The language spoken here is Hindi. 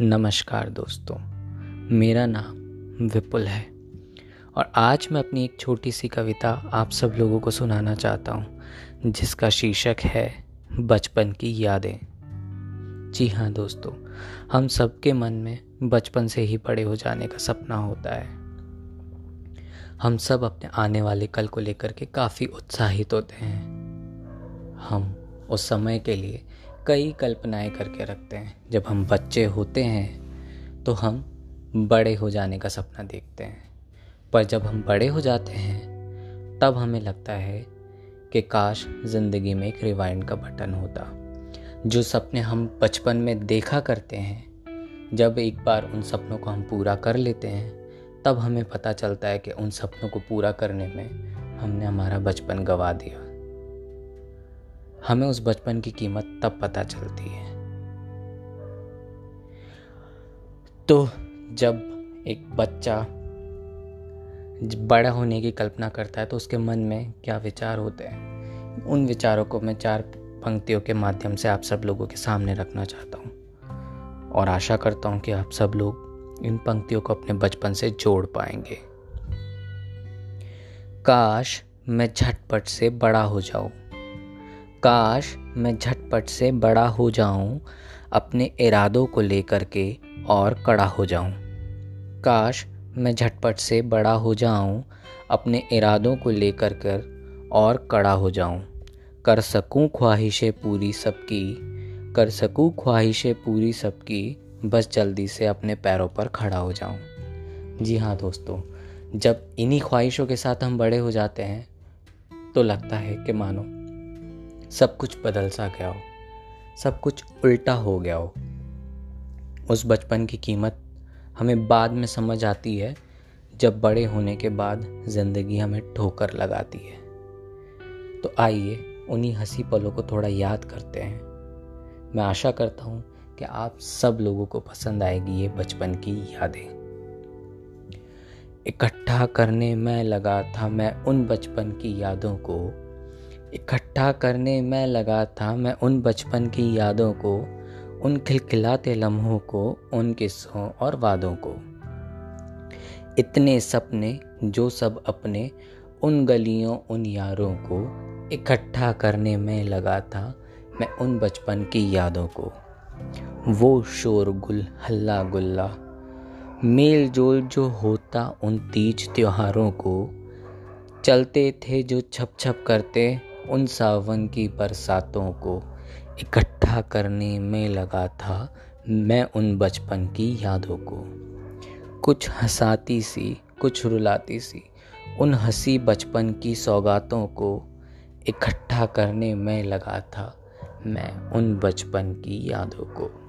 नमस्कार दोस्तों, मेरा नाम विपुल है और आज मैं अपनी एक छोटी सी कविता आप सब लोगों को सुनाना चाहता हूँ, जिसका शीर्षक है बचपन की यादें। जी हाँ दोस्तों, हम सबके मन में बचपन से ही बड़े हो जाने का सपना होता है। हम सब अपने आने वाले कल को लेकर के काफ़ी उत्साहित होते हैं। हम उस समय के लिए कई कल्पनाएँ करके रखते हैं। जब हम बच्चे होते हैं तो हम बड़े हो जाने का सपना देखते हैं। पर जब हम बड़े हो जाते हैं, तब हमें लगता है कि काश ज़िंदगी में एक रिवाइंड का बटन होता। जो सपने हम बचपन में देखा करते हैं, जब एक बार उन सपनों को हम पूरा कर लेते हैं, तब हमें पता चलता है कि उन सपनों को पूरा करने में हमने हमारा बचपन गवा दिया। हमें उस बचपन की कीमत तब पता चलती है। तो जब एक बच्चा बड़ा होने की कल्पना करता है तो उसके मन में क्या विचार होते हैं? उन विचारों को मैं चार पंक्तियों के माध्यम से आप सब लोगों के सामने रखना चाहता हूँ। और आशा करता हूँ कि आप सब लोग इन पंक्तियों को अपने बचपन से जोड़ पाएँगे। काश मैं झटपट से बड़ा हो जाऊँ। काश मैं झटपट से बड़ा हो जाऊँ, अपने इरादों को लेकर के और कड़ा हो जाऊँ। काश मैं झटपट से बड़ा हो जाऊँ, अपने इरादों को लेकर कर और कड़ा हो जाऊँ। कर सकूँ ख्वाहिशें पूरी सबकी, कर सकूँ ख्वाहिशें पूरी सबकी, बस जल्दी से अपने पैरों पर खड़ा हो जाऊँ। जी हाँ दोस्तों, जब इन्हीं ख्वाहिशों के साथ हम बड़े हो जाते हैं तो लगता है कि मानो सब कुछ बदल सा गया हो, सब कुछ उल्टा हो गया हो। उस बचपन की कीमत हमें बाद में समझ आती है, जब बड़े होने के बाद ज़िंदगी हमें ठोकर लगाती है। तो आइए उन्हीं हँसी पलों को थोड़ा याद करते हैं। मैं आशा करता हूँ कि आप सब लोगों को पसंद आएगी ये बचपन की यादें। इकट्ठा करने में लगा था मैं उन बचपन की यादों को इकट्ठा करने में लगा था मैं उन बचपन की यादों को, उन खिलखिलाते लम्हों को, उन किस्सों और वादों को। इतने सपने, जो सब अपने उन गलियों, उन यारों को इकट्ठा करने में लगा था मैं उन बचपन की यादों को। वो शोर गुल, हल्ला गुल्ला मेल जोल जो होता उन तीज त्योहारों को, चलते थे जो छप छप करते उन सावन की बरसातों को इकट्ठा करने में लगा था मैं उन बचपन की यादों को। कुछ हंसाती सी, कुछ रुलाती सी, उन हँसी बचपन की सौगातों को इकट्ठा करने में लगा था मैं उन बचपन की यादों को।